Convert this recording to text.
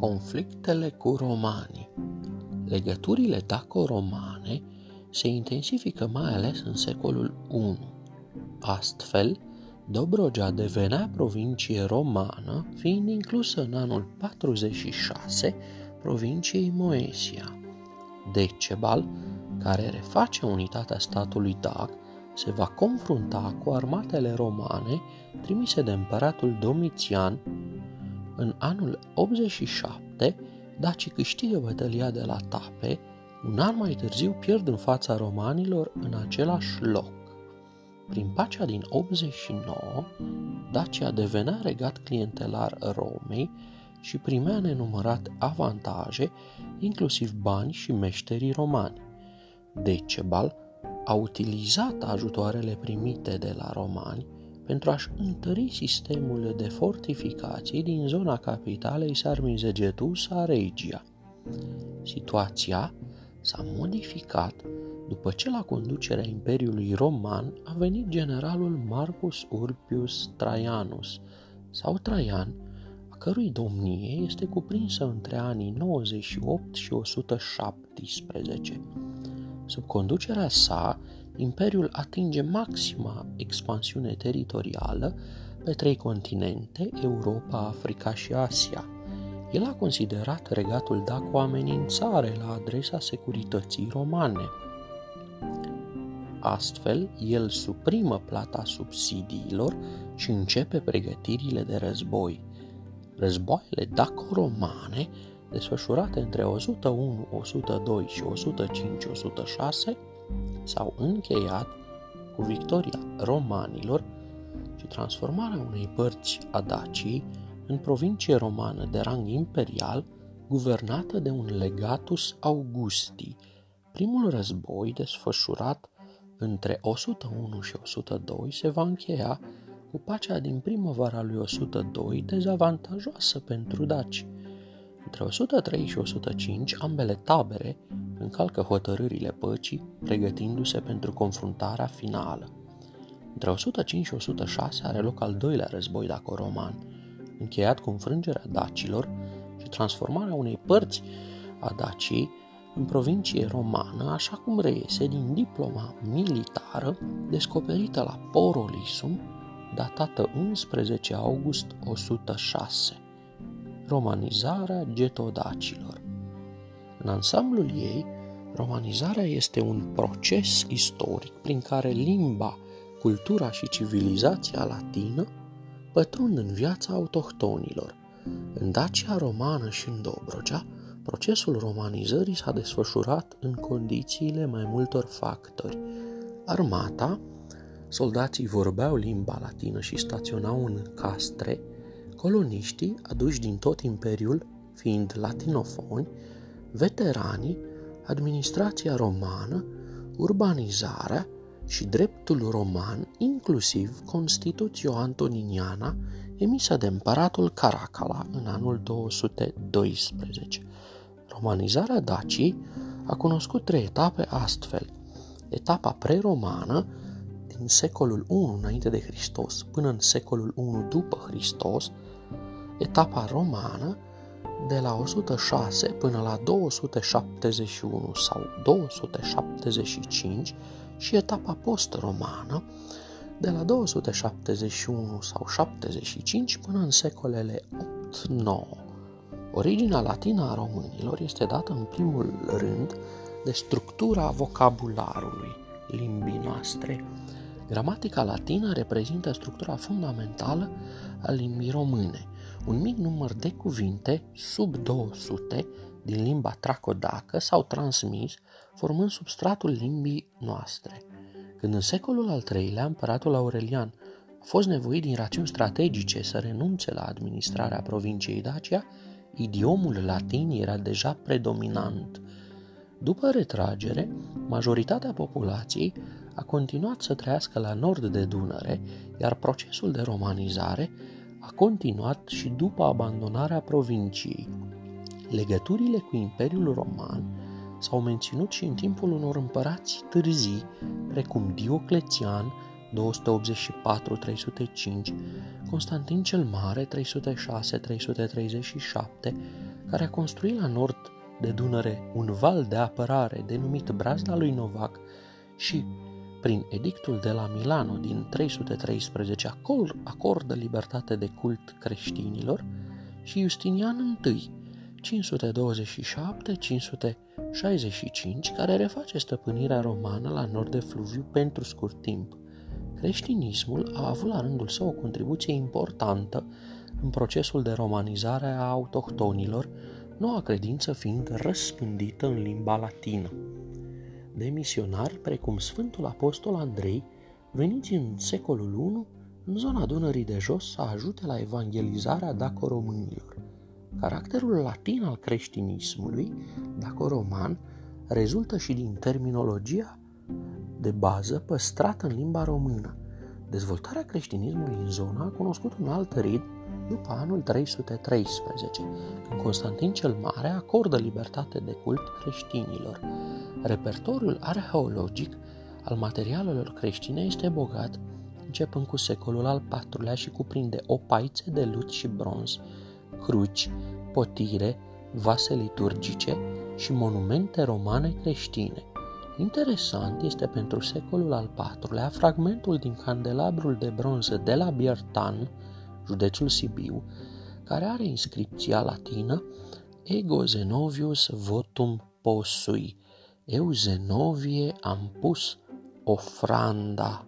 Conflictele cu romanii Legăturile daco-romane se intensifică mai ales în secolul I. Astfel, Dobrogea devenea provincie romană, fiind inclusă în anul 46 provinciei Moesia. Decebal, care reface unitatea statului Dac, se va confrunta cu armatele romane trimise de împăratul Domitian în anul 87, dacii câștigă bătălia de la Tape, un an mai târziu pierd în fața romanilor în același loc. Prin pacea din 89, Dacia devenea regat clientelar Romei și primea nenumărate avantaje, inclusiv bani și meșterii romani. Decebal a utilizat ajutoarele primite de la romani pentru a-și întări sistemul de fortificații din zona capitalei Sarmizegetusa Regia. Situația s-a modificat după ce la conducerea Imperiului Roman a venit generalul Marcus Urbius Traianus sau Traian, a cărui domnie este cuprinsă între anii 98 și 117. Sub conducerea sa, Imperiul atinge maxima expansiune teritorială pe trei continente, Europa, Africa și Asia. El a considerat regatul Dac o amenințare la adresa securității romane. Astfel, el suprimă plata subsidiilor și începe pregătirile de război. Războaiele daco-romane, desfășurate între 101, 102 și 105, 106, s-au încheiat cu victoria romanilor și transformarea unei părți a Dacii în provincie romană de rang imperial, guvernată de un legatus Augusti. Primul război desfășurat între 101 și 102 se va încheia cu pacea din primăvara lui 102 dezavantajoasă pentru daci. Între 103 și 105, ambele tabere încalcă hotărârile păcii, pregătindu-se pentru confruntarea finală. Între 105 și 106 are loc al doilea război daco-roman, încheiat cu înfrângerea dacilor și transformarea unei părți a Daciei în provincie romană, așa cum reiese din diploma militară descoperită la Porolisum, datată 11 august 106. Romanizarea getodacilor în ansamblul ei, romanizarea este un proces istoric prin care limba, cultura și civilizația latină pătrund în viața autohtonilor. În Dacia romană și în Dobrogea, procesul romanizării s-a desfășurat în condițiile mai multor factori. Armata, soldații vorbeau limba latină și staționau în castre, coloniștii, aduși din tot imperiul, fiind latinofoni, veteranii, administrația romană, urbanizarea și dreptul roman, inclusiv Constituția Antoniniana, emisă de împăratul Caracalla în anul 212. Romanizarea Daciei a cunoscut trei etape astfel. Etapa preromană, din secolul I înainte de Hristos până în secolul I după Hristos, etapa romană, de la 106 până la 271 sau 275 și etapa post-romană de la 271 sau 75 până în secolele 8-9. Originea latină a românilor este dată în primul rând de structura vocabularului limbii noastre. Gramatica latină reprezintă structura fundamentală a limbii române – un mic număr de cuvinte, sub 200, din limba tracodacă s-au transmis, formând substratul limbii noastre. Când în secolul al III-lea împăratul Aurelian a fost nevoit din rațiuni strategice să renunțe la administrarea provinciei Dacia, idiomul latin era deja predominant. După retragere, majoritatea populației a continuat să trăiască la nord de Dunăre, iar procesul de romanizare a continuat și după abandonarea provinciei. Legăturile cu Imperiul Roman s-au menținut și în timpul unor împărați târzii, precum Dioclețian 284-305, Constantin cel Mare 306-337, care a construit la nord de Dunăre un val de apărare denumit Brazda lui Novac și, prin edictul de la Milano din 313, acordă libertate de cult creștinilor, și Justinian Și, 527-565, care reface stăpânirea romană la nord de Fluviu pentru scurt timp. Creștinismul a avut la rândul său o contribuție importantă în procesul de romanizare a autohtonilor, noua credință fiind răspândită în limba latină. De misionari precum Sfântul Apostol Andrei, veniți în secolul I în zona Dunării de jos să ajute la evangelizarea daco-românilor. Caracterul latin al creștinismului, daco-roman, rezultă și din terminologia de bază păstrată în limba română. Dezvoltarea creștinismului în zonă a cunoscut un alt ritm după anul 313, când Constantin cel Mare acordă libertate de cult creștinilor. Repertoriul arheologic al materialelor creștine este bogat, începând cu secolul al IV-lea și cuprinde opaițe de lut și bronz, cruci, potire, vase liturgice și monumente romane creștine. Interesant este pentru secolul al IV-lea fragmentul din candelabrul de bronz de la Biertan, județul Sibiu, care are inscripția latină Ego Zenovius votum posui, eu Zenovie am pus ofranda